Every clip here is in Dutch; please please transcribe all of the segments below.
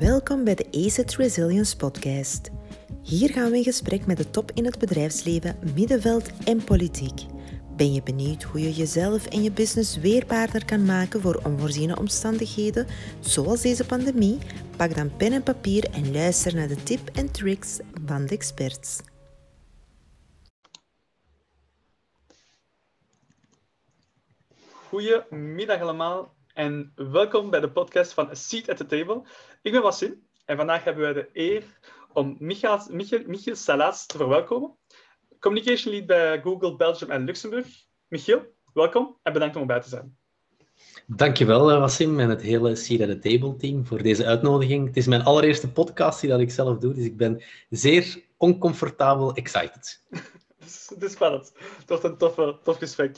Welkom bij de ACET Resilience Podcast. Hier gaan we in gesprek met de top in het bedrijfsleven, middenveld en politiek. Ben je benieuwd hoe je jezelf en je business weerbaarder kan maken voor onvoorziene omstandigheden, zoals deze pandemie? Pak dan pen en papier en luister naar de tip en tricks van de experts. Goedemiddag allemaal en welkom bij de podcast van A Seat at the Table. Ik ben Wassim en vandaag hebben wij de eer om Michiel, Michiel, Salas te verwelkomen. Communication Lead bij Google Belgium en Luxemburg. Michiel, welkom en bedankt om erbij te zijn. Dankjewel, Wassim en het hele Seat at the Table team voor deze uitnodiging. Het is mijn allereerste podcast die dat ik zelf doe, dus ik ben zeer oncomfortabel excited. Het is spannend. Het een toffe, tof gesprek.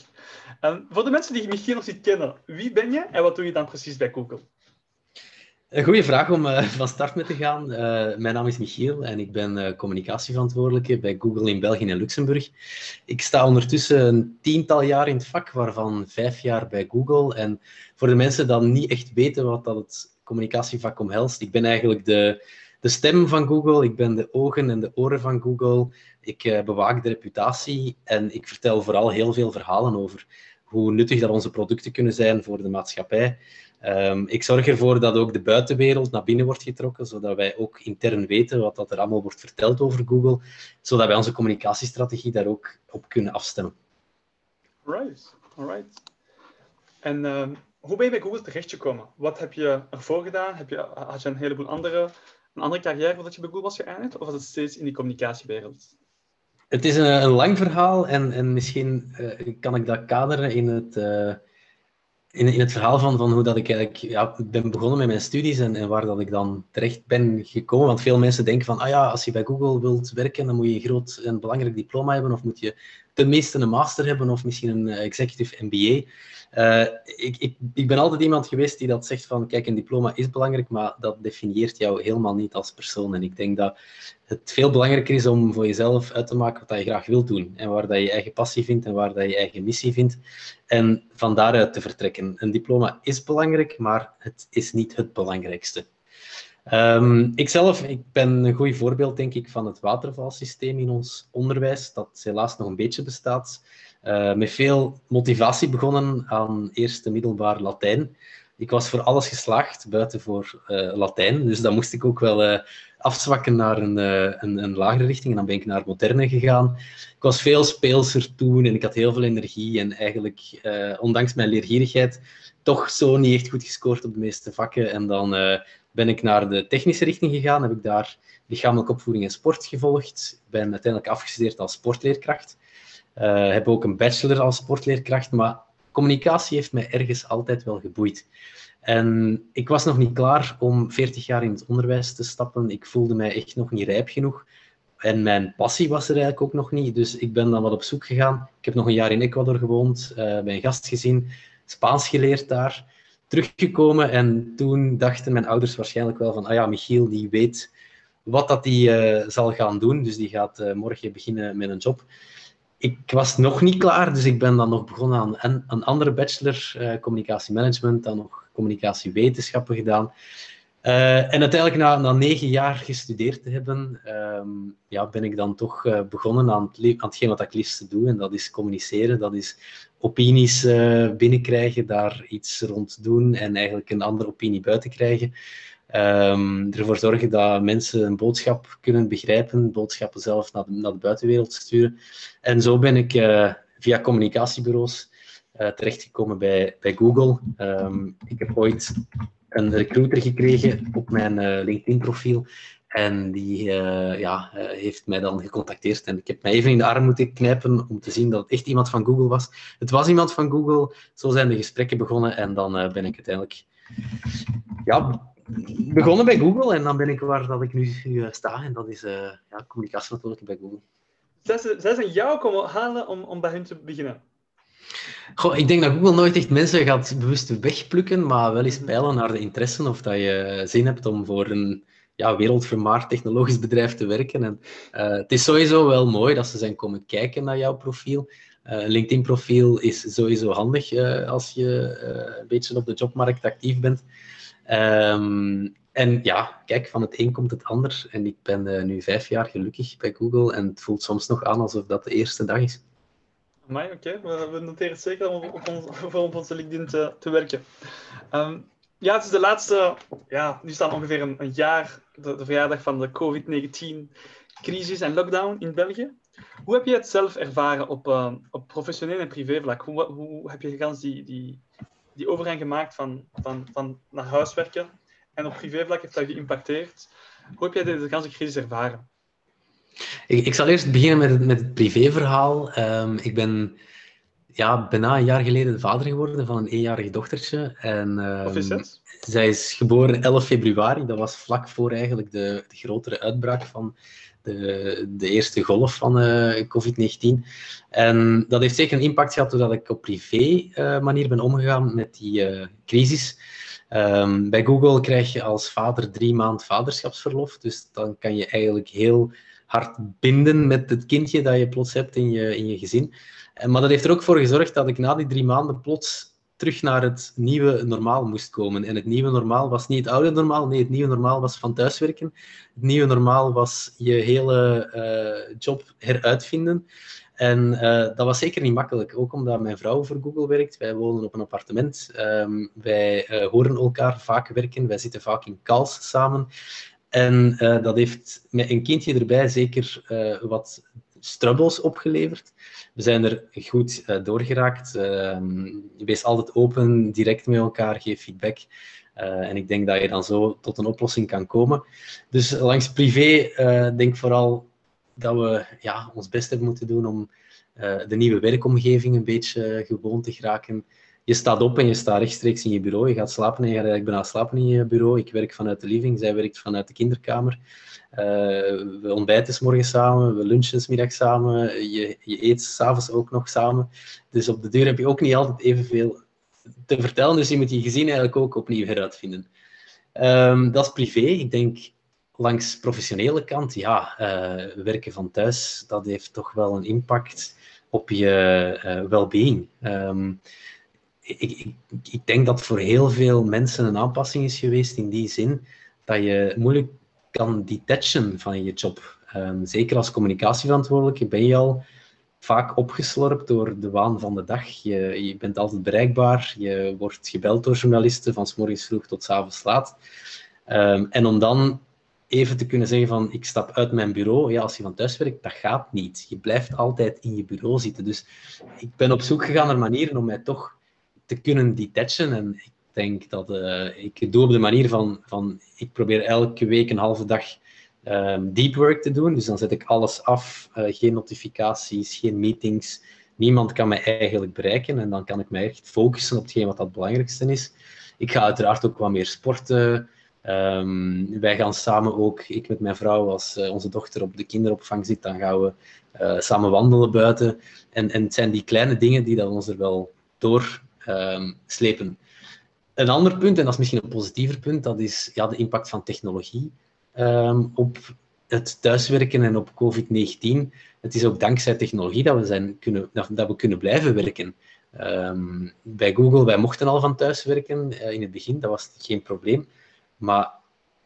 Um, voor de mensen die Michiel nog niet kennen, wie ben je en wat doe je dan precies bij Google? Een goede vraag om uh, van start mee te gaan. Uh, mijn naam is Michiel en ik ben uh, communicatieverantwoordelijke bij Google in België en Luxemburg. Ik sta ondertussen een tiental jaar in het vak, waarvan vijf jaar bij Google. En voor de mensen die niet echt weten wat dat het communicatievak omhelst, ik ben eigenlijk de, de stem van Google, ik ben de ogen en de oren van Google. Ik bewaak de reputatie en ik vertel vooral heel veel verhalen over hoe nuttig dat onze producten kunnen zijn voor de maatschappij. Um, ik zorg ervoor dat ook de buitenwereld naar binnen wordt getrokken, zodat wij ook intern weten wat dat er allemaal wordt verteld over Google, zodat wij onze communicatiestrategie daar ook op kunnen afstemmen. Right, alright. En uh, hoe ben je bij Google terechtgekomen? Wat heb je ervoor gedaan? Heb je, had je een heleboel andere, een andere carrière voordat je bij Google was geëindigd? Of was het steeds in die communicatiewereld? Het is een, een lang verhaal en, en misschien uh, kan ik dat kaderen in het... Uh, in, in het verhaal van, van hoe dat ik eigenlijk ja, ben begonnen met mijn studies en, en waar dat ik dan terecht ben gekomen. Want veel mensen denken van, ah ja, als je bij Google wilt werken, dan moet je een groot en belangrijk diploma hebben, of moet je tenminste een master hebben, of misschien een eh, executive MBA. Uh, ik, ik, ik ben altijd iemand geweest die dat zegt van, kijk, een diploma is belangrijk, maar dat definieert jou helemaal niet als persoon. En ik denk dat het veel belangrijker is om voor jezelf uit te maken wat je graag wilt doen. En waar dat je eigen passie vindt en waar dat je eigen missie vindt. En van daaruit te vertrekken. Een diploma is belangrijk, maar het is niet het belangrijkste. Um, ikzelf ik ben een goed voorbeeld, denk ik, van het watervalsysteem in ons onderwijs, dat helaas nog een beetje bestaat. Uh, met veel motivatie begonnen aan eerste middelbaar Latijn. Ik was voor alles geslaagd, buiten voor uh, Latijn. Dus dan moest ik ook wel uh, afzwakken naar een, een, een, lagere richting. En dan ben ik naar moderne gegaan. Ik was veel speelser toen en ik had heel veel energie. En eigenlijk, ondanks mijn leergierigheid, toch zo niet echt goed gescoord op de meeste vakken. En dan ben ik naar de technische richting gegaan. Heb ik daar lichamelijke opvoeding en sport gevolgd. Ben uiteindelijk afgestudeerd als sportleerkracht. Uh, heb ook een bachelor als sportleerkracht, maar communicatie heeft mij ergens altijd wel geboeid. En ik was nog niet klaar om 40 jaar in het onderwijs te stappen. Ik voelde mij echt nog niet rijp genoeg. En mijn passie was er eigenlijk ook nog niet. Dus ik ben dan wat op zoek gegaan. Ik heb nog een jaar in Ecuador gewoond, uh, bij een gastgezin, Spaans geleerd daar. Teruggekomen en toen dachten mijn ouders waarschijnlijk wel van, ah ja, Michiel die weet wat dat hij uh, zal gaan doen. Dus die gaat morgen beginnen met een job ik was nog niet klaar, dus ik ben dan nog begonnen aan een, een andere bachelor, uh, communicatiemanagement, dan nog communicatiewetenschappen gedaan. Uh, en uiteindelijk, na, na negen jaar gestudeerd te hebben, um, ja, ben ik dan toch uh, begonnen aan, aan hetgeen wat ik liefst doe. En dat is communiceren, dat is opinies binnenkrijgen, daar iets rond doen en eigenlijk een andere opinie buiten krijgen. Um, ervoor zorgen dat mensen een boodschap kunnen begrijpen, boodschappen zelf naar de, naar de buitenwereld sturen. En zo ben ik uh, via communicatiebureaus uh, terechtgekomen bij, bij Google. Um, ik heb ooit een recruiter gekregen op mijn uh, LinkedIn-profiel. En die ja, heeft mij dan gecontacteerd. En ik heb mij even in de arm moeten knijpen om te zien dat het echt iemand van Google was. Het was iemand van Google. Zo zijn de gesprekken begonnen. En dan ben ik uiteindelijk ja, begonnen bij Google en dan ben ik waar dat ik nu uh, sta. En dat is uh, ja, communicatieverantwoordelijke bij Google. Zij, zij zijn jou komen halen om, om bij hun te beginnen? Goh, ik denk dat Google nooit echt mensen gaat bewust wegplukken, maar wel eens peilen naar de interesse of dat je zin hebt om voor een ja, wereldvermaard technologisch bedrijf te werken. En, uh, het is sowieso wel mooi dat ze zijn komen kijken naar jouw profiel. Een LinkedIn-profiel is sowieso handig als je een beetje op de jobmarkt actief bent. Um, en ja, kijk, van het een komt het ander. En ik ben eh, nu vijf jaar gelukkig bij Google en het voelt soms nog aan alsof dat de eerste dag is. Maar oké, we, noteren het zeker om op, ons, onze LinkedIn te, werken. Ehm, ja, het is de laatste, ja, nu staan ongeveer een, een jaar, de, de, verjaardag van de COVID-19-crisis en lockdown in België. Hoe heb je het zelf ervaren op, uh, op professioneel en privévlak? Hoe, hoe heb je gans die, die, die overgang gemaakt van, van, van naar huis werken en op privévlak heeft dat geïmpacteerd? Hoe heb jij deze ganse crisis ervaren? Ik, ik zal eerst beginnen met het, met het privéverhaal. Um, ik ben ja, bijna een jaar geleden vader geworden van een eenjarig dochtertje. En, um, zij is geboren 11 februari. Dat was vlak voor eigenlijk de, de grotere uitbraak van de, de eerste golf van uh, COVID-19. En dat heeft zeker een impact gehad doordat ik op privé uh, manier ben omgegaan met die uh, crisis. Um, bij Google krijg je als vader drie maand vaderschapsverlof. Dus dan kan je eigenlijk heel hard binden met het kindje dat je plots hebt in je, in je gezin. Maar dat heeft er ook voor gezorgd dat ik na die drie maanden plots terug naar het nieuwe normaal moest komen. En het nieuwe normaal was niet het oude normaal, nee, het nieuwe normaal was van thuiswerken. Het nieuwe normaal was je hele uh, job heruitvinden. En uh, dat was zeker niet makkelijk, ook omdat mijn vrouw voor Google werkt. Wij wonen op een appartement. Um, wij uh, horen elkaar vaak werken. Wij zitten vaak in calls samen. En dat heeft met een kindje erbij zeker wat strubbels opgeleverd. We zijn er goed uh, doorgeraakt. Uh, wees altijd open, direct met elkaar, geef feedback. Uh, en ik denk dat je dan zo tot een oplossing kan komen. Dus langs privé denk ik vooral dat we ja, ons best hebben moeten doen om de nieuwe werkomgeving een beetje gewoon te geraken. Je staat op en je staat rechtstreeks in je bureau. Je gaat slapen en je gaat eigenlijk bijna slapen in je bureau. Ik werk vanuit de living, zij werkt vanuit de kinderkamer. Uh, we ontbijten s morgens samen, we lunchen s middag samen, je, je eet s'avonds ook nog samen. Dus op de deur heb je ook niet altijd evenveel te vertellen, dus je moet je gezin eigenlijk ook opnieuw heruitvinden. Um, dat is privé. Ik denk langs professionele kant, ja, uh, werken van thuis, dat heeft toch wel een impact op je uh, well-being. Um, ik, ik, ik, denk dat voor heel veel mensen een aanpassing is geweest in die zin dat je moeilijk kan detachen van je job. Um, zeker als communicatieverantwoordelijke ben je al vaak opgeslorpt door de waan van de dag. Je, je bent altijd bereikbaar, je wordt gebeld door journalisten van morgens vroeg tot s avonds laat. Um, en om dan even te kunnen zeggen van ik stap uit mijn bureau, ja, als je van thuis werkt, dat gaat niet. Je blijft altijd in je bureau zitten. Dus ik ben op zoek gegaan naar manieren om mij toch te kunnen detachen. En ik denk dat uh, ik doe op de manier van, van ik probeer elke week een halve dag um, deep work te doen. Dus dan zet ik alles af, uh, geen notificaties, geen meetings. Niemand kan mij eigenlijk bereiken en dan kan ik mij echt focussen op hetgeen wat het belangrijkste is. Ik ga uiteraard ook wat meer sporten. Um, wij gaan samen ook, ik met mijn vrouw, als uh, onze dochter op de kinderopvang zit, dan gaan we samen wandelen buiten. En, en het zijn die kleine dingen die dat ons er wel door um, slepen. Een ander punt, en dat is misschien een positiever punt, dat is ja, de impact van technologie um, op het thuiswerken en op COVID-19. Het is ook dankzij technologie dat we, zijn kunnen, dat we kunnen blijven werken. Um, bij Google, wij mochten al van thuis werken uh, in het begin, dat was geen probleem. Maar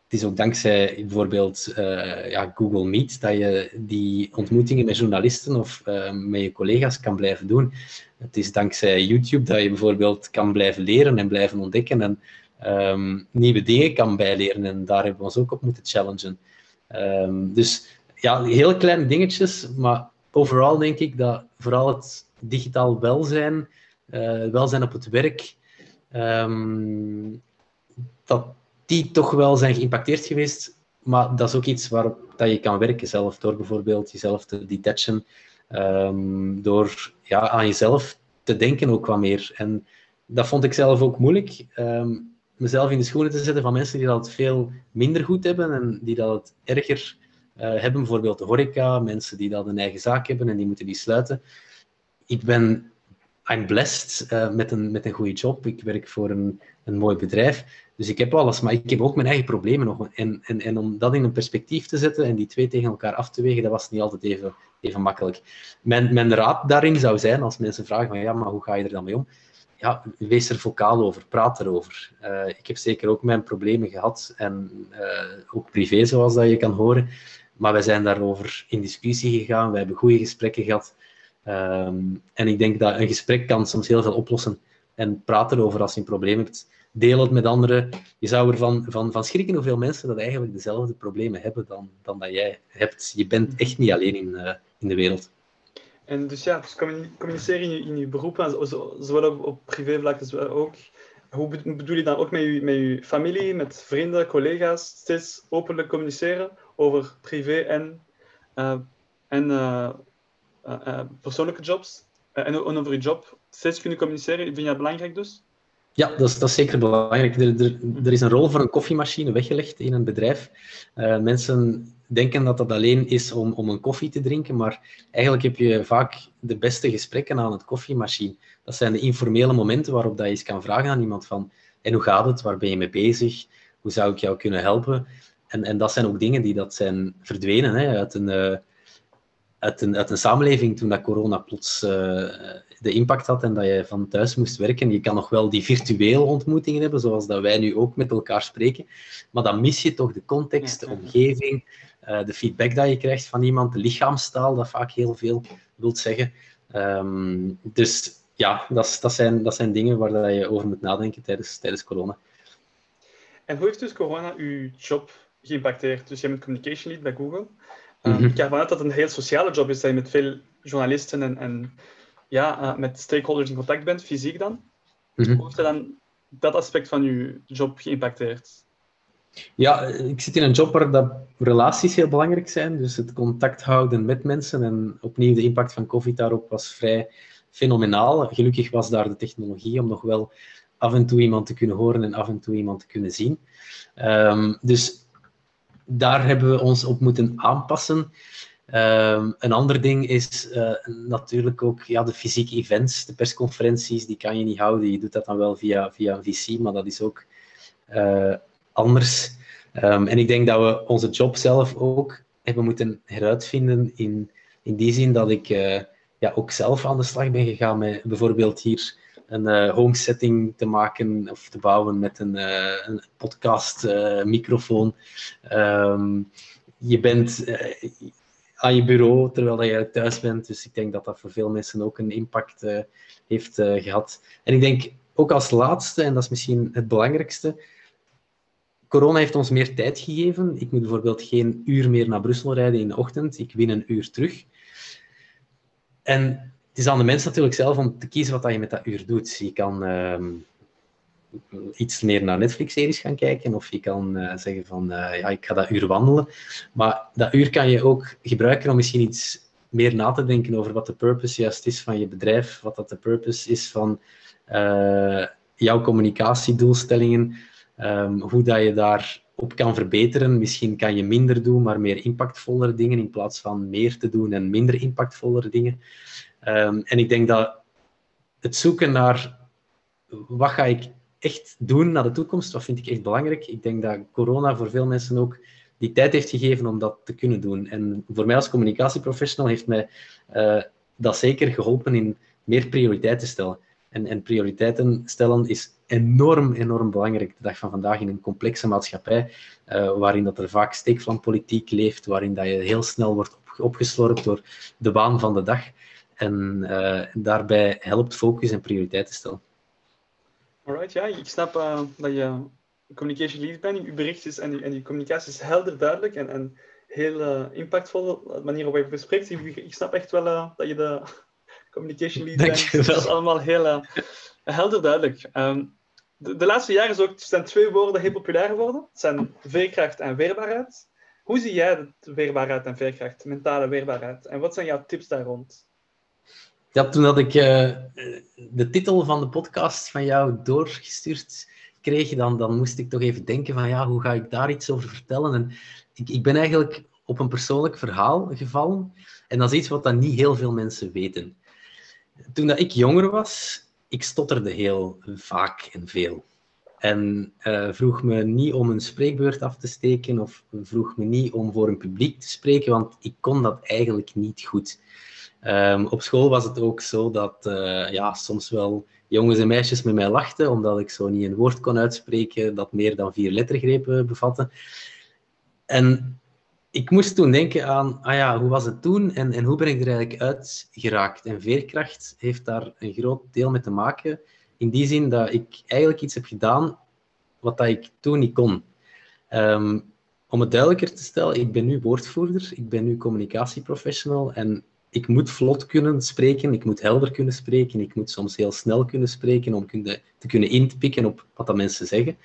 het is ook dankzij bijvoorbeeld uh, ja, Google Meet dat je die ontmoetingen met journalisten of uh, met je collega's kan blijven doen. Het is dankzij YouTube dat je bijvoorbeeld kan blijven leren en blijven ontdekken en um, nieuwe dingen kan bijleren. En daar hebben we ons ook op moeten challengen. Um, dus ja, heel kleine dingetjes, maar overal denk ik dat vooral het digitaal welzijn, uh, welzijn op het werk, um, dat die toch wel zijn geïmpacteerd geweest. Maar dat is ook iets waarop dat je kan werken zelf, door bijvoorbeeld jezelf te detachen, um, door ja, aan jezelf te denken ook wat meer. En dat vond ik zelf ook moeilijk, um, mezelf in de schoenen te zetten van mensen die dat veel minder goed hebben en die dat erger uh, hebben, bijvoorbeeld de horeca, mensen die dat een eigen zaak hebben en die moeten die sluiten. Ik ben I'm blessed uh, met, een, met een goede job. Ik werk voor een, een mooi bedrijf. Dus ik heb alles, maar ik heb ook mijn eigen problemen nog. En, en, en om dat in een perspectief te zetten en die twee tegen elkaar af te wegen, dat was niet altijd even, even makkelijk. Mijn, mijn raad daarin zou zijn, als mensen vragen van ja, maar hoe ga je er dan mee om? ja, wees er vocaal over, praat erover. Uh, ik heb zeker ook mijn problemen gehad, en ook privé, zoals dat je kan horen. Maar wij zijn daarover in discussie gegaan, we hebben goede gesprekken gehad. Ehm, en ik denk dat een gesprek kan soms heel veel oplossen. En praat erover als je een probleem hebt. Deel het met anderen. Je zou ervan van, van schrikken hoeveel mensen dat eigenlijk dezelfde problemen hebben dan, dan dat jij hebt. Je bent echt niet alleen in, uh, in de wereld. En dus ja, dus communiceren in je, in je beroep, zowel op, op privévlak als ook. Hoe bedoel je dan ook met je, met familie, met vrienden, collega's, steeds openlijk communiceren over privé en, uh, en uh, persoonlijke jobs? en over je job steeds kunnen communiceren, vind je dat belangrijk dus? Ja, dat is, dat zeker belangrijk. Er, er, is een rol voor een koffiemachine weggelegd in een bedrijf. Mensen denken dat dat alleen is om, om een koffie te drinken, maar eigenlijk heb je vaak de beste gesprekken aan het koffiemachine. Dat zijn de informele momenten waarop dat je eens kan vragen aan iemand van en hoe gaat het, waar ben je mee bezig, hoe zou ik jou kunnen helpen? En, en dat zijn ook dingen die dat zijn verdwenen hè, uit, een, uit, een, uit een samenleving toen dat corona plots uh, de impact had en dat je van thuis moest werken. Je kan nog wel die virtuele ontmoetingen hebben, zoals dat wij nu ook met elkaar spreken, maar dan mis je toch de context, de omgeving, uh, de feedback dat je krijgt van iemand, de lichaamstaal, dat vaak heel veel wilt zeggen. Um, dus ja, dat, dat, zijn, dat zijn dingen waar dat je over moet nadenken tijdens, tijdens corona. En hoe heeft dus corona uw job geïmpacteerd? Dus je bent communication lead bij Google. Mm -hmm. Ik ga vanuit dat het een heel sociale job is, dat je met veel journalisten en, en ja, uh, met stakeholders in contact bent, fysiek dan. Mm -hmm. Hoe heeft dan dat aspect van je job geïmpacteerd? Ja, ik zit in een job waar dat relaties heel belangrijk zijn. Dus het contact houden met mensen. En opnieuw, de impact van COVID daarop was vrij fenomenaal. Gelukkig was daar de technologie om nog wel af en toe iemand te kunnen horen en af en toe iemand te kunnen zien. Um, dus daar hebben we ons op moeten aanpassen. Um, een ander ding is uh, natuurlijk ook ja, de fysieke events, de persconferenties, die kan je niet houden. Je doet dat dan wel via, via een VC, maar dat is ook uh, anders. Um, en ik denk dat we onze job zelf ook hebben moeten heruitvinden in, in die zin dat ik uh, ja, ook zelf aan de slag ben gegaan met bijvoorbeeld hier een uh, home setting te maken of te bouwen met een, uh, een podcast uh, microfoon. Um, je bent aan je bureau terwijl je thuis bent. Dus ik denk dat dat voor veel mensen ook een impact heeft gehad. En ik denk ook als laatste, en dat is misschien het belangrijkste, corona heeft ons meer tijd gegeven. Ik moet bijvoorbeeld geen uur meer naar Brussel rijden in de ochtend. Ik win een uur terug. En het is aan de mens natuurlijk zelf om te kiezen wat je met dat uur doet. Je kan uh, iets meer naar Netflix-series gaan kijken, of je kan uh, zeggen van, uh, ja, ik ga dat uur wandelen. Maar dat uur kan je ook gebruiken om misschien iets meer na te denken over wat de purpose juist is van je bedrijf, wat dat de purpose is van uh, jouw communicatiedoelstellingen, um, hoe dat je daar op kan verbeteren. Misschien kan je minder doen, maar meer impactvollere dingen in plaats van meer te doen en minder impactvollere dingen. Um, en ik denk dat het zoeken naar wat ga ik echt doen naar de toekomst, wat vind ik echt belangrijk. Ik denk dat corona voor veel mensen ook die tijd heeft gegeven om dat te kunnen doen. En voor mij als communicatieprofessional heeft mij uh, dat zeker geholpen in meer prioriteiten stellen. En, en prioriteiten stellen is enorm, enorm belangrijk de dag van vandaag in een complexe maatschappij, uh, waarin dat er vaak steekvlampolitiek leeft, waarin dat je heel snel wordt op, opgeslorpt door de waan van de dag. En uh, daarbij helpt focus en prioriteiten stellen. Alright, ja, ik snap uh, dat je communication lead bent. Je bericht is en je, en je communicatie is helder, duidelijk en, en heel uh, impactvol. De manier waarop je bespreekt. Ik, ik snap echt wel dat je de communication lead bent. Dat is allemaal heel helder, duidelijk. Um, de, de, laatste jaren is ook, zijn twee woorden heel populair geworden. Het zijn veerkracht en weerbaarheid. Hoe zie jij de weerbaarheid en veerkracht, mentale weerbaarheid? En wat zijn jouw tips daar rond? Toen dat ik uh, de titel van de podcast van jou doorgestuurd kreeg, dan, dan moest ik toch even denken van ja, hoe ga ik daar iets over vertellen? En ik, ik ben eigenlijk op een persoonlijk verhaal gevallen. En dat is iets wat dan niet heel veel mensen weten. Toen dat ik jonger was, ik stotterde heel vaak en veel. En uh, vroeg me niet om een spreekbeurt af te steken of vroeg me niet om voor een publiek te spreken, want ik kon dat eigenlijk niet goed. Ehm, op school was het ook zo dat uh, ja, soms wel jongens en meisjes met mij lachten, omdat ik zo niet een woord kon uitspreken dat meer dan vier lettergrepen bevatte. En ik moest toen denken aan, ah ja, hoe was het toen en, en hoe ben ik er eigenlijk uitgeraakt? En veerkracht heeft daar een groot deel mee te maken, in die zin dat ik eigenlijk iets heb gedaan wat dat ik toen niet kon. Um, om het duidelijker te stellen, ik ben nu woordvoerder, ik ben nu communicatieprofessional en ik moet vlot kunnen spreken, ik moet helder kunnen spreken, ik moet soms heel snel kunnen spreken om te kunnen inpikken op wat dat mensen zeggen.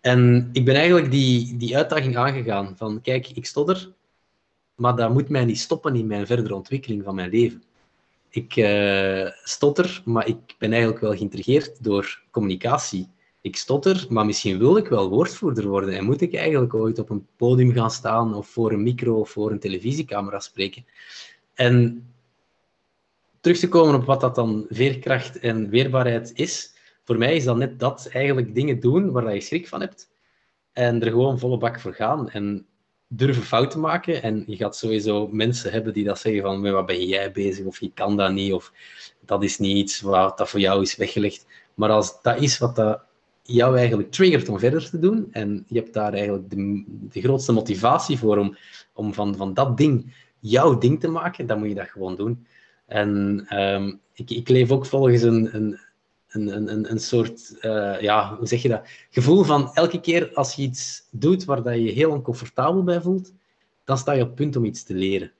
En ik ben eigenlijk die, die uitdaging aangegaan van, kijk, ik stotter, maar dat moet mij niet stoppen in mijn verdere ontwikkeling van mijn leven. Ik uh, stotter, maar ik ben eigenlijk wel geïntrigeerd door communicatie ik stotter, maar misschien wil ik wel woordvoerder worden en moet ik eigenlijk ooit op een podium gaan staan of voor een micro of voor een televisiecamera spreken. En terug te komen op wat dat dan veerkracht en weerbaarheid is, voor mij is dat net dat, eigenlijk dingen doen waar je schrik van hebt en er gewoon volle bak voor gaan en durven fouten maken. En je gaat sowieso mensen hebben die dat zeggen van, wat ben jij bezig of je kan dat niet of dat is niet iets wat dat voor jou is weggelegd. Maar als dat is wat dat jou eigenlijk triggert om verder te doen. En je hebt daar eigenlijk de, de grootste motivatie voor om, om van, van dat ding jouw ding te maken, dan moet je dat gewoon doen. En ehm, ik, ik leef ook volgens een, een, een, een, een soort, uh, ja, hoe zeg je dat? Gevoel van elke keer als je iets doet waar dat je je heel oncomfortabel bij voelt, dan sta je op punt om iets te leren.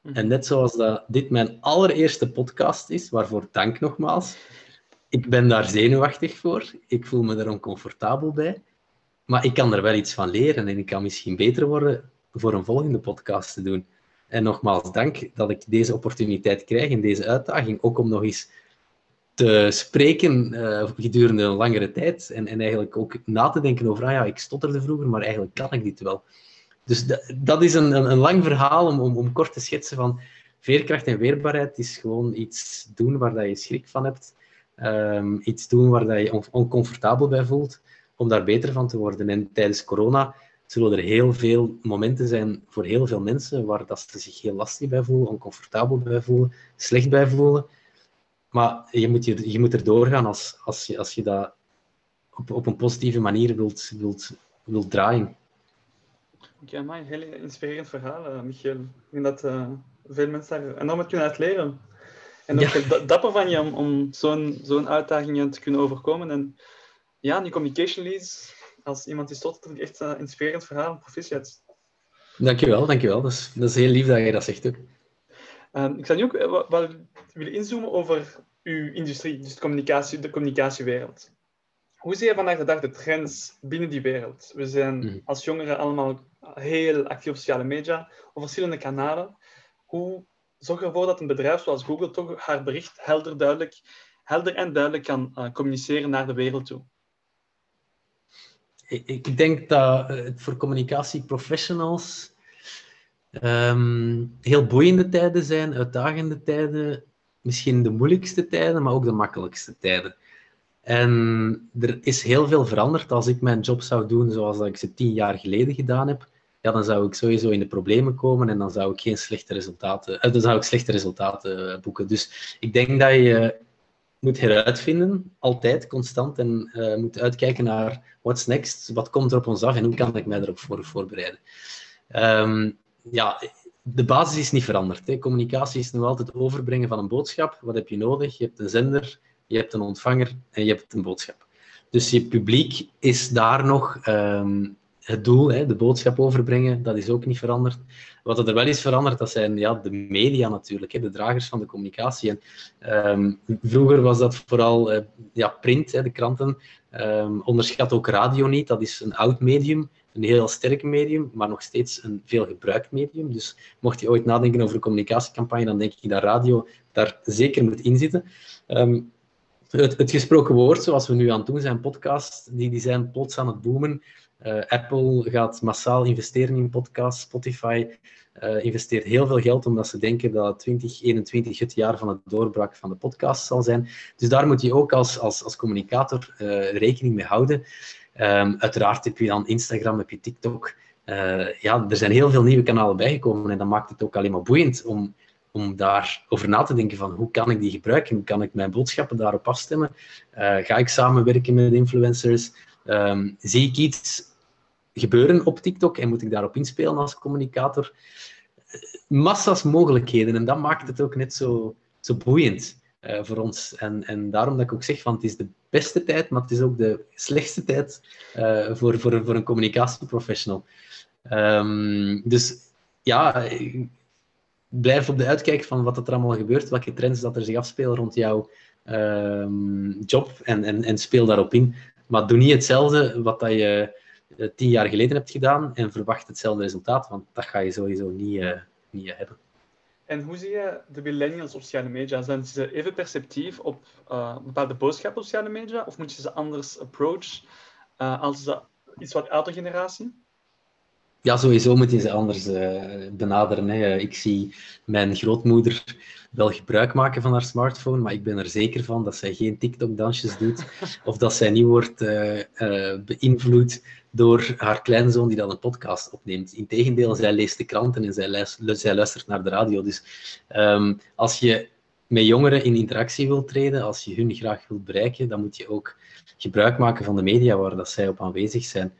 Mhm. En net zoals dat dit mijn allereerste podcast is, waarvoor dank nogmaals, ik ben daar zenuwachtig voor. Ik voel me daar oncomfortabel bij. Maar ik kan er wel iets van leren en ik kan misschien beter worden voor een volgende podcast te doen. En nogmaals dank dat ik deze opportuniteit krijg en deze uitdaging, ook om nog eens te spreken uh, gedurende een langere tijd en, en eigenlijk ook na te denken over, ah ja, ik stotterde vroeger, maar eigenlijk kan ik dit wel. Dus dat is een, een, een, lang verhaal om, om, om kort te schetsen van veerkracht en weerbaarheid is gewoon iets doen waar dat je schrik van hebt um, iets doen waar dat je oncomfortabel bij voelt, om daar beter van te worden. En tijdens corona zullen er heel veel momenten zijn voor heel veel mensen waar dat ze zich heel lastig bij voelen, oncomfortabel bij voelen, slecht bij voelen. Maar je moet, je, je moet er doorgaan als, als, je, als je dat op, op een positieve manier wilt, wilt, wilt draaien. Okay, een heel inspirerend verhaal, uh, Michiel. Ik denk dat uh, veel mensen daar enorm uit kunnen uitleren. En ook ja. dapper van je om, om zo'n zo'n uitdaging te kunnen overkomen. En ja, die communication leads, als iemand die stottert, echt een inspirerend verhaal. Proficiat. Dankjewel, dankjewel. Dat is, dat is heel lief dat je dat zegt ook. Um, ik zou nu ook eh, wel willen inzoomen over uw industrie, dus de, communicatie, de communicatiewereld. Hoe zie je vandaag de dag de trends binnen die wereld? We zijn mhm. als jongeren allemaal heel actief op sociale media, op verschillende kanalen. Hoe zorg ervoor dat een bedrijf zoals Google toch haar bericht helder, duidelijk, helder en duidelijk kan uh, communiceren naar de wereld toe. Ik, denk dat het voor communicatieprofessionals um, heel boeiende tijden zijn, uitdagende tijden, misschien de moeilijkste tijden, maar ook de makkelijkste tijden. En er is heel veel veranderd als ik mijn job zou doen zoals ik ze tien jaar geleden gedaan heb ja, dan zou ik sowieso in de problemen komen en dan zou ik geen slechte resultaten, eh, dan zou ik slechte resultaten boeken. Dus ik denk dat je moet heruitvinden, altijd, constant, en uh, moet uitkijken naar what's next, wat komt er op ons af en hoe kan ik mij erop voor, voorbereiden. Um, ja, de basis is niet veranderd. Hè. Communicatie is nog altijd overbrengen van een boodschap. Wat heb je nodig? Je hebt een zender, je hebt een ontvanger en je hebt een boodschap. Dus je publiek is daar nog um, het doel, hè, de boodschap overbrengen, dat is ook niet veranderd. Wat er wel is veranderd, dat zijn ja, de media natuurlijk, hè, de dragers van de communicatie. En, ehm, vroeger was dat vooral uh, ja, print, hè, de kranten. Um, onderschat ook radio niet, dat is een oud medium, een heel sterk medium, maar nog steeds een veel gebruikt medium. Dus mocht je ooit nadenken over een communicatiecampagne, dan denk ik dat radio daar zeker moet inzitten. Um, het, het, gesproken woord, zoals we nu aan het doen zijn, podcasts, die, die zijn plots aan het boomen. Uh, Apple gaat massaal investeren in podcasts. Spotify uh, investeert heel veel geld omdat ze denken dat 2021 het jaar van het doorbraak van de podcast zal zijn. Dus daar moet je ook als, als, als communicator uh, rekening mee houden. Um, uiteraard heb je dan Instagram, heb je TikTok. ja, er zijn heel veel nieuwe kanalen bijgekomen en dat maakt het ook alleen maar boeiend om, om daarover na te denken van hoe kan ik die gebruiken, hoe kan ik mijn boodschappen daarop afstemmen, ga ik samenwerken met influencers, um, zie ik iets gebeuren op TikTok en moet ik daarop inspelen als communicator. Massa's mogelijkheden en dat maakt het ook net zo, zo boeiend uh, voor ons. En, en daarom dat ik ook zeg van het is de beste tijd, maar het is ook de slechtste tijd uh, voor, voor, voor een communicatieprofessional. Um, dus ja, blijf op de uitkijk van wat er allemaal gebeurt, welke trends dat er zich afspelen rond jouw um, job en, en, en speel daarop in. Maar doe niet hetzelfde wat dat je uh, tien jaar geleden hebt gedaan en verwacht hetzelfde resultaat, want dat ga je sowieso niet, uh, niet hebben. En hoe zie je de millennials op sociale media? Zijn ze even perceptief op uh, bepaalde boodschappen op sociale media? Of moet je ze anders approach als de iets wat oudere generatie? Ja, sowieso moet je ze anders benaderen. Hè. Ik zie mijn grootmoeder wel gebruik maken van haar smartphone, maar ik ben er zeker van dat zij geen TikTok-dansjes doet of dat zij niet wordt uh, uh, beïnvloed door haar kleinzoon die dan een podcast opneemt. Integendeel, zij leest de kranten en zij, luistert, zij luistert naar de radio. Dus um, als je met jongeren in interactie wilt treden, als je hun graag wilt bereiken, dan moet je ook gebruik maken van de media waar dat zij op aanwezig zijn.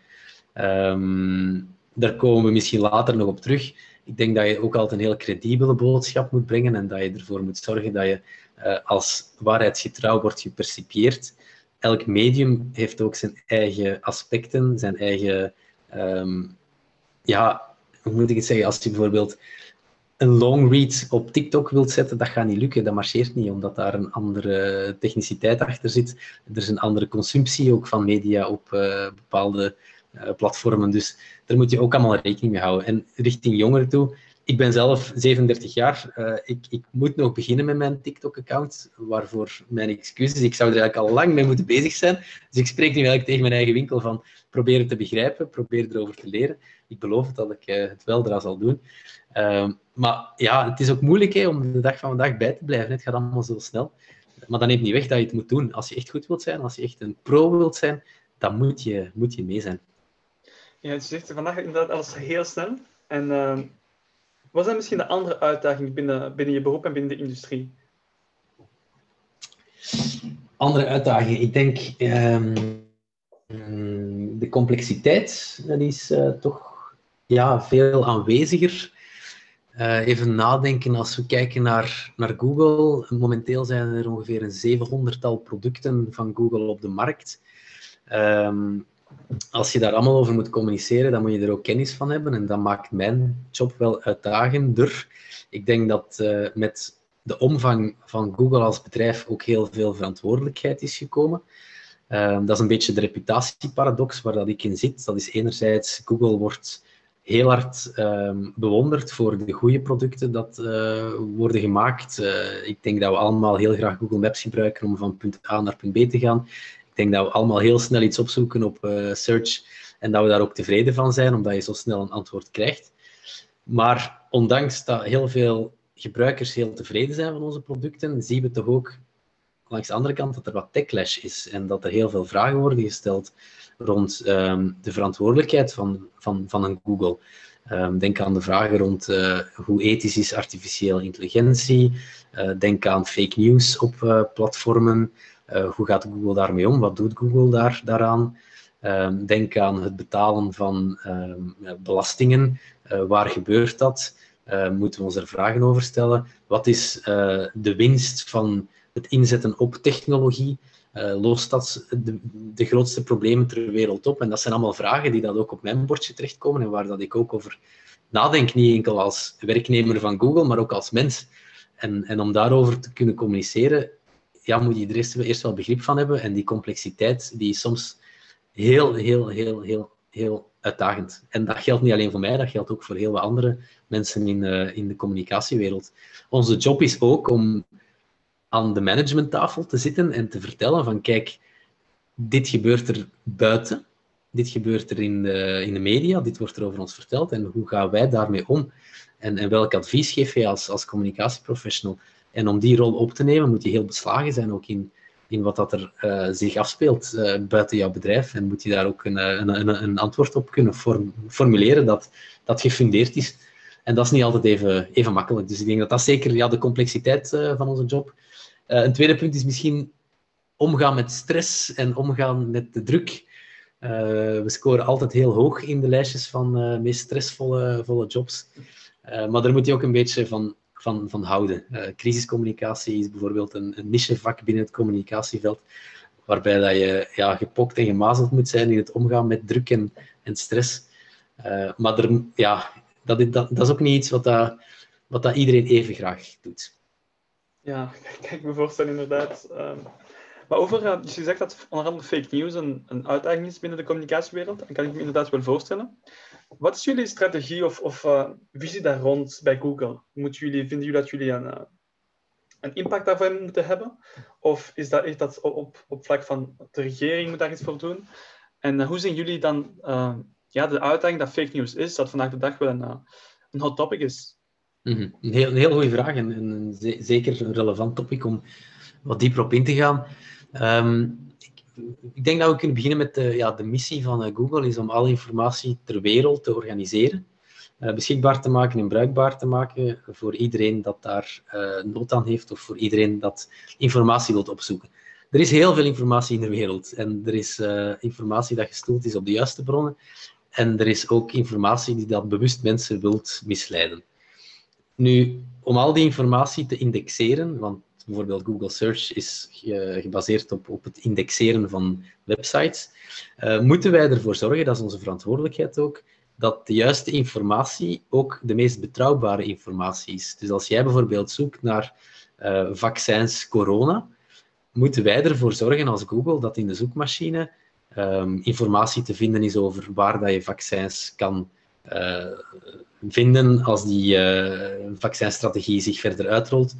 Um, daar komen we misschien later nog op terug. Ik denk dat je ook altijd een heel credibele boodschap moet brengen en dat je ervoor moet zorgen dat je uh, als waarheidsgetrouw wordt gepercipieerd. Elk medium heeft ook zijn eigen aspecten, zijn eigen... Um, ja, hoe moet ik het zeggen? Als je bijvoorbeeld een long read op TikTok wilt zetten, dat gaat niet lukken. Dat marcheert niet, omdat daar een andere techniciteit achter zit. Er is een andere consumptie ook van media op uh, bepaalde platformen. Dus daar moet je ook allemaal rekening mee houden. En richting jongeren toe, ik ben zelf 37 jaar. Uh, ik, ik, moet nog beginnen met mijn TikTok-account, waarvoor mijn excuses. Ik zou er eigenlijk al lang mee moeten bezig zijn. Dus ik spreek nu eigenlijk tegen mijn eigen winkel van probeer het te begrijpen, probeer erover te leren. Ik beloof dat ik uh, het wel eraan zal doen. Uh, maar ja, het is ook moeilijk hè, om de dag van vandaag bij te blijven. Het gaat allemaal zo snel. Maar dat neemt niet weg dat je het moet doen. Als je echt goed wilt zijn, als je echt een pro wilt zijn, dan moet je, moet je mee zijn. Ja, je zegt vandaag inderdaad alles heel snel. En uh, wat zijn misschien de andere uitdagingen binnen, binnen je beroep en binnen de industrie? Andere uitdagingen? Ik denk um, de complexiteit, dat is uh, toch ja, veel aanweziger. Uh, even nadenken als we kijken naar, naar Google. Momenteel zijn er ongeveer een 700-tal producten van Google op de markt. Um, als je daar allemaal over moet communiceren, dan moet je er ook kennis van hebben. En dat maakt mijn job wel uitdagender. Ik denk dat uh, met de omvang van Google als bedrijf ook heel veel verantwoordelijkheid is gekomen. Uh, dat is een beetje de reputatieparadox waar dat ik in zit. Dat is enerzijds, Google wordt heel hard uh, bewonderd voor de goede producten dat uh, worden gemaakt. ik denk dat we allemaal heel graag Google Maps gebruiken om van punt A naar punt B te gaan. Denk dat we allemaal heel snel iets opzoeken op uh, search en dat we daar ook tevreden van zijn, omdat je zo snel een antwoord krijgt. Maar ondanks dat heel veel gebruikers heel tevreden zijn van onze producten, zien we toch ook langs de andere kant dat er wat techlash is en dat er heel veel vragen worden gesteld rond um, de verantwoordelijkheid van, van, van een Google. Um, denk aan de vragen rond uh, hoe ethisch is artificiële intelligentie. Uh, denk aan fake news op platformen. Uh, hoe gaat Google daarmee om? Wat doet Google daar, daaraan? Uh, denk aan het betalen van uh, belastingen. Eh, waar gebeurt dat? Eh, moeten we ons er vragen over stellen? Wat is de winst van het inzetten op technologie? lost dat de, de, grootste problemen ter wereld op? En dat zijn allemaal vragen die dat ook op mijn bordje terechtkomen en waar dat ik ook over nadenk. Niet enkel als werknemer van Google, maar ook als mens. En, en om daarover te kunnen communiceren, ja, moet je er eerst, eerst wel begrip van hebben. En die complexiteit, die is soms heel, heel, heel, heel, heel uitdagend. En dat geldt niet alleen voor mij, dat geldt ook voor heel wat andere mensen in, uh, in de communicatiewereld. Onze job is ook om aan de managementtafel te zitten en te vertellen van kijk, dit gebeurt er buiten, dit gebeurt er in de, in de media, dit wordt er over ons verteld en hoe gaan wij daarmee om? En, en welk advies geef je als, als communicatieprofessional? En om die rol op te nemen, moet je heel beslagen zijn ook in, in wat dat er uh, zich afspeelt uh, buiten jouw bedrijf. En moet je daar ook een, een, een, een antwoord op kunnen form, formuleren dat, dat gefundeerd is. En dat is niet altijd even, even makkelijk. Dus ik denk dat dat zeker ja, de complexiteit van onze job. Een tweede punt is misschien omgaan met stress en omgaan met de druk. We scoren altijd heel hoog in de lijstjes van meest stressvolle volle jobs. maar daar moet je ook een beetje van, van, van houden. crisiscommunicatie is bijvoorbeeld een, een nichevak binnen het communicatieveld, waarbij dat je ja, gepokt en gemazeld moet zijn in het omgaan met druk en, en stress. maar er, ja, dat, dat, dat is ook niet iets wat, dat, wat dat iedereen even graag doet. Ja, kan ik me voorstellen, inderdaad. Um, maar over, uh, dus je zegt dat onder andere fake news een, een uitdaging is binnen de communicatiewereld. En kan ik me inderdaad wel voorstellen. Wat is jullie strategie of, of uh, visie daar rond bij Google? Moet jullie, vinden jullie dat jullie een, uh, een impact daarvan moeten hebben? Of is dat echt dat op, op vlak van de regering moet daar iets voor doen? En hoe zien jullie dan ja, de uitdaging dat fake news is, dat vandaag de dag wel een, eh, een hot topic is? -hmm. Een heel, een heel goede vraag en, een, zeker een relevant topic om wat dieper op in te gaan. Um, ik, ik, denk dat we kunnen beginnen met de, ja, de missie van uh, Google, is om alle informatie ter wereld te organiseren. Uh, beschikbaar te maken en bruikbaar te maken voor iedereen dat daar uh, nood aan heeft of voor iedereen dat informatie wilt opzoeken. Er is heel veel informatie in de wereld en er is informatie dat gestoeld is op de juiste bronnen en er is ook informatie die dat bewust mensen wilt misleiden. Nu, om al die informatie te indexeren, want bijvoorbeeld Google Search is gebaseerd op, op het indexeren van websites, uh, moeten wij ervoor zorgen, dat is onze verantwoordelijkheid ook, dat de juiste informatie ook de meest betrouwbare informatie is. Dus als jij bijvoorbeeld zoekt naar uh, vaccins corona, moeten wij ervoor zorgen als Google dat in de zoekmachine um, informatie te vinden is over waar dat je vaccins kan uh, vinden als die vaccinstrategie zich verder uitrolt.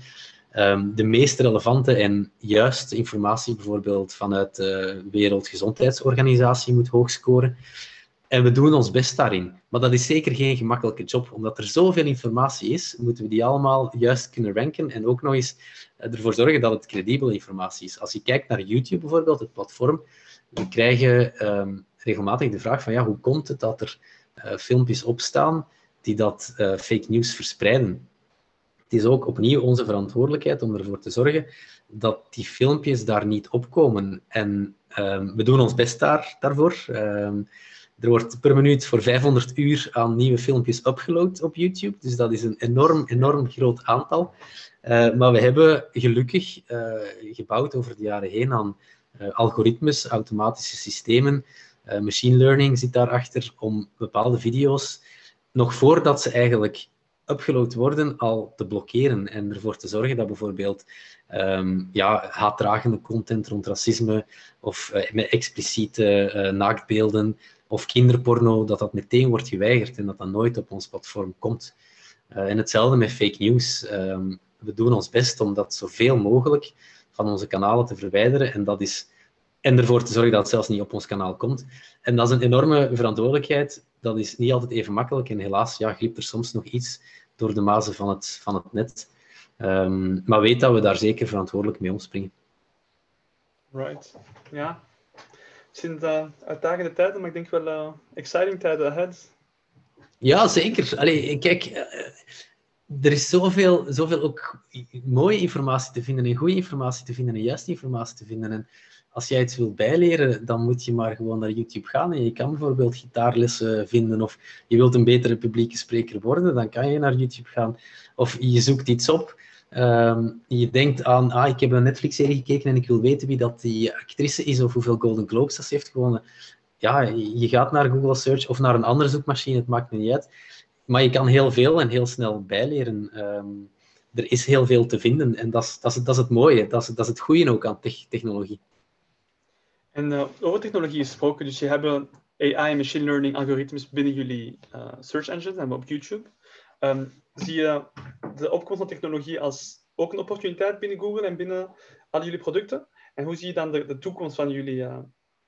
Um, de meest relevante en juiste informatie, bijvoorbeeld vanuit de Wereldgezondheidsorganisatie, moet hoog scoren. En we doen ons best daarin. Maar dat is zeker geen gemakkelijke job. Omdat er zoveel informatie is, moeten we die allemaal juist kunnen ranken en ook nog eens ervoor zorgen dat het credibele informatie is. Als je kijkt naar YouTube bijvoorbeeld, het platform, we krijgen um, regelmatig de vraag van ja, hoe komt het dat er uh, filmpjes opstaan die dat uh, fake news verspreiden? Het is ook opnieuw onze verantwoordelijkheid om ervoor te zorgen dat die filmpjes daar niet opkomen. En um, we doen ons best daar, daarvoor. Um, er wordt per minuut voor 500 uur aan nieuwe filmpjes upgeload op YouTube. Dus dat is een enorm, enorm groot aantal. Uh, maar we hebben gelukkig uh, gebouwd over de jaren heen aan uh, algoritmes, automatische systemen, machine learning zit daarachter om bepaalde video's nog voordat ze eigenlijk upgeload worden al te blokkeren en ervoor te zorgen dat bijvoorbeeld um, ja, haatdragende content rond racisme of uh, met expliciete uh, naaktbeelden of kinderporno, dat dat meteen wordt geweigerd en dat dat nooit op ons platform komt. Uh, en hetzelfde met fake news. Um, we doen ons best om dat zoveel mogelijk van onze kanalen te verwijderen. En, dat is, en ervoor te zorgen dat het zelfs niet op ons kanaal komt. En dat is een enorme verantwoordelijkheid. Dat is niet altijd even makkelijk. En helaas ja, glipt er soms nog iets door de mazen van het, van het net. Um, maar weet dat we daar zeker verantwoordelijk mee omspringen. Right, ja. Het zijn uh, uitdagende tijden, maar ik denk wel uh, exciting tijden ahead. Ja, zeker. Allee, kijk, uh, er is zoveel, zoveel ook mooie informatie te vinden en goede informatie te vinden en juiste informatie te vinden. En als jij iets wilt bijleren, dan moet je maar gewoon naar YouTube gaan. En je kan bijvoorbeeld gitaarlessen vinden of je wilt een betere publieke spreker worden, dan kan je naar YouTube gaan. Of je zoekt iets op. Um, je denkt aan, ah, ik heb een Netflix-serie gekeken en ik wil weten wie dat die actrice is of hoeveel Golden Globes dat ze heeft gewonnen. Ja, je gaat naar Google Search of naar een andere zoekmachine, het maakt niet uit maar je kan heel veel en heel snel bijleren. Um, er is heel veel te vinden en dat is, dat is, dat is het mooie, dat is, dat is het goede ook aan technologie. En uh, over technologie gesproken, dus je hebt AI en machine learning algoritmes binnen jullie uh, search engine en op YouTube. Um, zie je de opkomst van technologie als ook een opportuniteit binnen Google en binnen al jullie producten? En hoe zie je dan de, toekomst van jullie uh,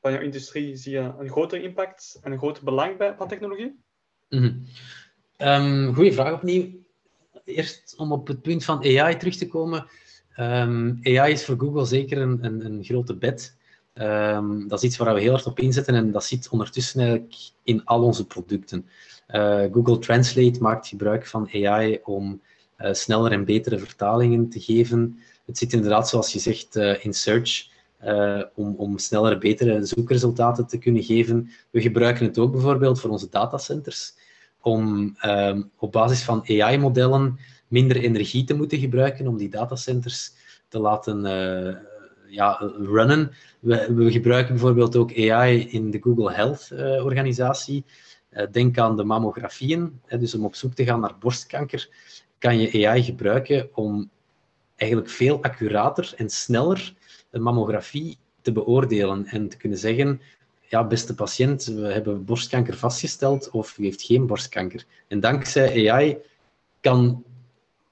van jouw industrie? Zie je een grotere impact en een groter belang bij, van technologie? Mm goeie vraag opnieuw. Eerst om op het punt van AI terug te komen. Um, AI is voor Google zeker een, een, een grote bet. Um, dat is iets waar we heel hard op inzetten en dat zit ondertussen eigenlijk in al onze producten. Google Translate maakt gebruik van AI om sneller en betere vertalingen te geven. Het zit inderdaad, zoals je zegt, in search. om, om sneller, betere zoekresultaten te kunnen geven. We gebruiken het ook bijvoorbeeld voor onze datacenters, om ehm, op basis van AI-modellen minder energie te moeten gebruiken om die datacenters te laten ja, runnen. We, gebruiken bijvoorbeeld ook AI in de Google Health uh, organisatie. Uh, denk aan de mammografieën, dus om op zoek te gaan naar borstkanker, kan je AI gebruiken om eigenlijk veel accurater en sneller een mammografie te beoordelen en te kunnen zeggen, ja, beste patiënt, we hebben borstkanker vastgesteld of u heeft geen borstkanker. En dankzij AI kan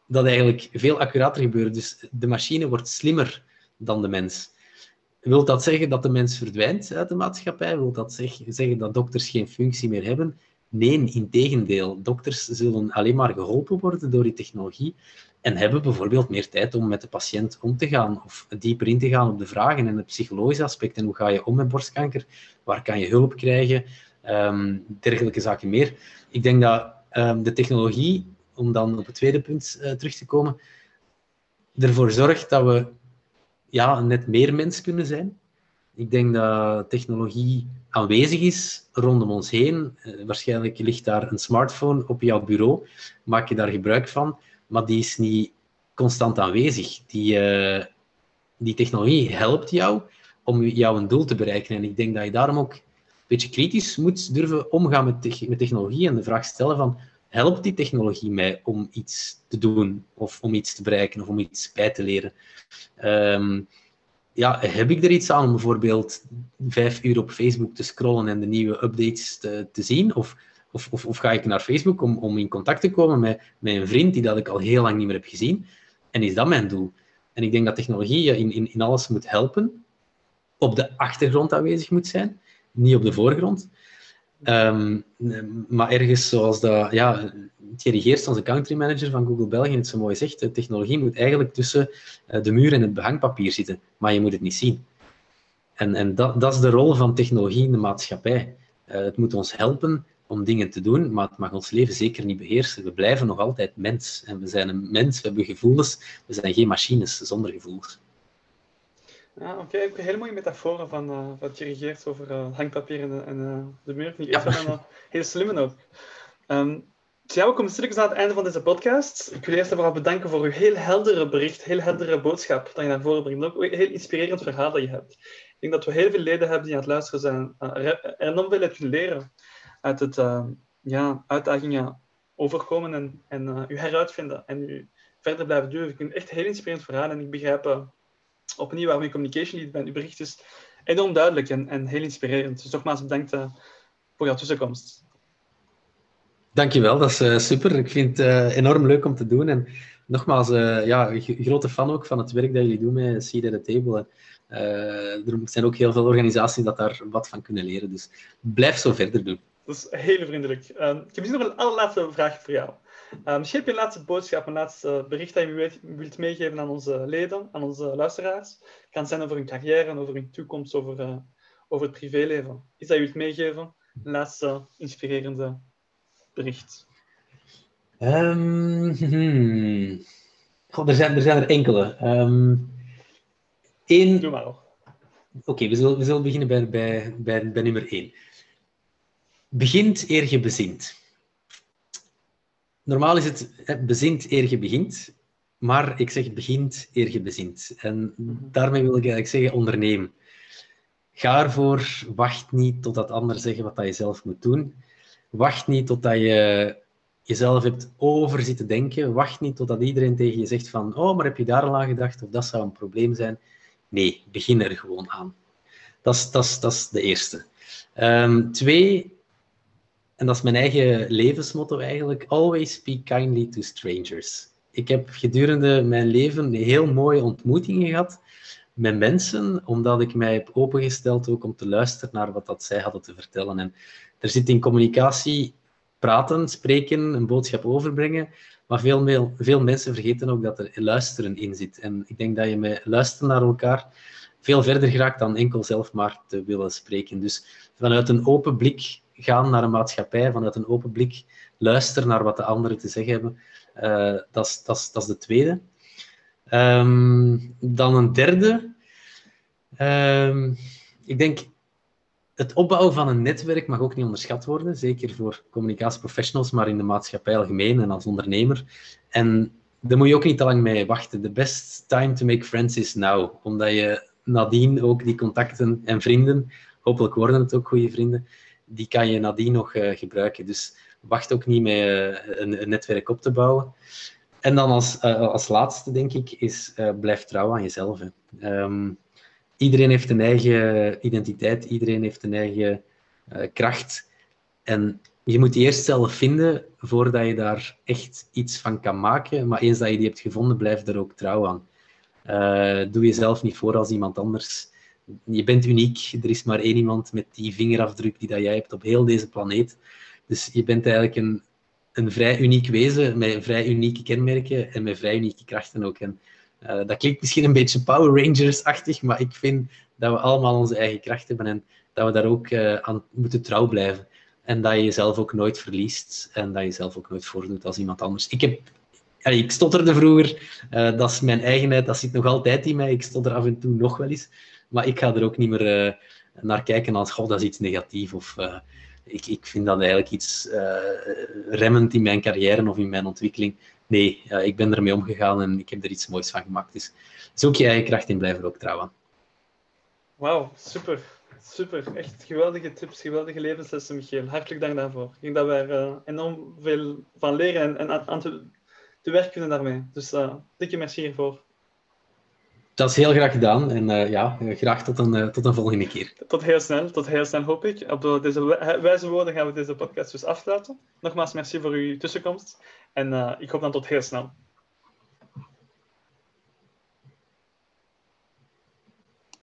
dat eigenlijk veel accurater gebeuren. Dus de machine wordt slimmer dan de mens. Wil dat zeggen dat de mens verdwijnt uit de maatschappij? Wil dat zeggen dat dokters geen functie meer hebben? Nee, in tegendeel. Dokters zullen alleen maar geholpen worden door die technologie en hebben bijvoorbeeld meer tijd om met de patiënt om te gaan of dieper in te gaan op de vragen en het psychologische aspect. En hoe ga je om met borstkanker? Waar kan je hulp krijgen? Um, dergelijke zaken meer. Ik denk dat um, de technologie, om dan op het tweede punt uh, terug te komen, ervoor zorgt dat we ja, net meer mens kunnen zijn. Ik denk dat technologie aanwezig is rondom ons heen. Uh, waarschijnlijk ligt daar een smartphone op jouw bureau. Maak je daar gebruik van maar die is niet constant aanwezig. Die, uh, die technologie helpt jou om jouw doel te bereiken. En ik denk dat je daarom ook een beetje kritisch moet durven omgaan met, met technologie en de vraag stellen van helpt die technologie mij om iets te doen of om iets te bereiken of om iets bij te leren? Um, ja, heb ik er iets aan om bijvoorbeeld vijf uur op Facebook te scrollen en de nieuwe updates te, te zien? Of of, of, of, ga ik naar Facebook om, om in contact te komen met, met een vriend die dat ik al heel lang niet meer heb gezien? En is dat mijn doel? En ik denk dat technologie je in, in, in alles moet helpen, op de achtergrond aanwezig moet zijn, niet op de voorgrond. Um, maar ergens zoals dat, ja, Thierry Geerst, onze country manager van Google België, het zo mooi zegt, de technologie moet eigenlijk tussen eh, de muur en het behangpapier zitten, maar je moet het niet zien. En, en dat, dat is de rol van technologie in de maatschappij. Uh, het moet ons helpen om dingen te doen, maar het mag ons leven zeker niet beheersen. We blijven nog altijd mens. En we zijn een mens, we hebben gevoelens. We zijn geen machines zonder gevoelens. Ja, oké. Okay. Ik heb een hele mooie metaforen van uh, wat je regeert over uh, hangpapier en, en uh, de muur. Ik ja. dat heel slim ook. Um, ja, we komen stilletjes aan het einde van deze podcast. Ik wil eerst en vooral bedanken voor uw heel heldere bericht, heel heldere boodschap dat je naar voren brengt. Ook een heel inspirerend verhaal dat je hebt. Ik denk dat we heel veel leden hebben die aan het luisteren zijn en enorm veel hebben leren uit het uh, ja, uitdagingen overkomen en, en u heruitvinden en u verder blijven duren. Ik vind het echt een heel inspirerend verhaal en ik begrijp opnieuw waarom je communication lead bent. Uw bericht is enorm duidelijk en, en heel inspirerend. Dus nogmaals bedankt voor jouw tussenkomst. Dankjewel, dat is super. Ik vind het enorm leuk om te doen. En nogmaals, ja, grote fan ook van het werk dat jullie doen met Seed at the Table. er zijn ook heel veel organisaties dat daar wat van kunnen leren. Dus blijf zo verder doen. Dat is heel vriendelijk. Ik heb misschien nog een allerlaatste vraag voor jou. Um, misschien heb je een laatste boodschap, een laatste bericht dat je wilt meegeven aan onze leden, aan onze luisteraars. Het kan zijn over hun carrière, over hun toekomst, over, uh, over het privéleven. Is dat je wilt meegeven? Een laatste inspirerende bericht. Um, hmm. er, zijn, er zijn er enkele. Um, één... Doe maar. Oké, we, zullen, we zullen beginnen bij, bij, bij, bij nummer één begint eer je bezint. Normaal is het bezint eer je begint, maar ik zeg begint eer je bezint. En daarmee wil ik eigenlijk zeggen onderneem. Ga ervoor, wacht niet totdat anderen zeggen wat je zelf moet doen. Wacht niet totdat je jezelf hebt over zitten denken. Wacht niet totdat iedereen tegen je zegt van, oh, maar heb je daar al aan gedacht? Of dat zou een probleem zijn. Nee, begin er gewoon aan. Dat is, dat is, de eerste. Um, twee, en dat is mijn eigen levensmotto eigenlijk. Always speak kindly to strangers. Ik heb gedurende mijn leven heel mooie ontmoetingen gehad met mensen, omdat ik mij heb opengesteld ook om te luisteren naar wat dat zij hadden te vertellen. En er zit in communicatie praten, spreken, een boodschap overbrengen, maar veel, veel mensen vergeten ook dat er luisteren in zit. En ik denk dat je met luisteren naar elkaar veel verder geraakt dan enkel zelf maar te willen spreken. Dus vanuit een open blik gaan naar een maatschappij vanuit een open blik, luisteren naar wat de anderen te zeggen hebben. Uh, dat is de tweede. Ehm, dan een derde. Ehm, ik denk, het opbouwen van een netwerk mag ook niet onderschat worden, zeker voor communicatieprofessionals, maar in de maatschappij algemeen en als ondernemer. En daar moet je ook niet te lang mee wachten. The best time to make friends is now, omdat je nadien ook die contacten en vrienden, hopelijk worden het ook goede vrienden, die kan je nadien nog uh, gebruiken. Dus wacht ook niet met uh, een, een, netwerk op te bouwen. En dan als, uh, als laatste, denk ik, is blijf trouw aan jezelf. Um, iedereen heeft een eigen identiteit, iedereen heeft een eigen kracht. En je moet die eerst zelf vinden voordat je daar echt iets van kan maken. Maar eens dat je die hebt gevonden, blijf er ook trouw aan. Doe jezelf niet voor als iemand anders. Je bent uniek. Er is maar één iemand met die vingerafdruk die dat jij hebt op heel deze planeet. Dus je bent eigenlijk een, een vrij uniek wezen met vrij unieke kenmerken en met vrij unieke krachten ook. En, uh, dat klinkt misschien een beetje Power Rangers-achtig, maar ik vind dat we allemaal onze eigen kracht hebben en dat we daar ook uh, aan moeten trouw blijven. En dat je jezelf ook nooit verliest en dat je jezelf ook nooit voordoet als iemand anders. Ik heb ik stotterde vroeger, uh, dat is mijn eigenheid, dat zit nog altijd in mij. Ik stotter af en toe nog wel eens. Maar ik ga er ook niet meer uh, naar kijken als, god, dat is iets negatiefs. Of uh, ik, ik vind dat eigenlijk iets remmend in mijn carrière of in mijn ontwikkeling. Nee, ik ben ermee omgegaan en ik heb er iets moois van gemaakt. Dus zoek je eigen kracht in, blijf er ook trouw aan. Wauw, super. Super, echt geweldige tips, geweldige levenslessen, Michiel. Hartelijk dank daarvoor. Ik denk dat wij er enorm veel van leren en, en aan te te werk kunnen daarmee. Dus uh, dikke merci hiervoor. Dat is heel graag gedaan en uh, ja, graag tot een, uh, tot een volgende keer. Tot heel snel, tot heel snel hoop ik. Op deze wijze woorden gaan we deze podcast dus afsluiten. Nogmaals, merci voor uw tussenkomst en ik hoop dan tot heel snel.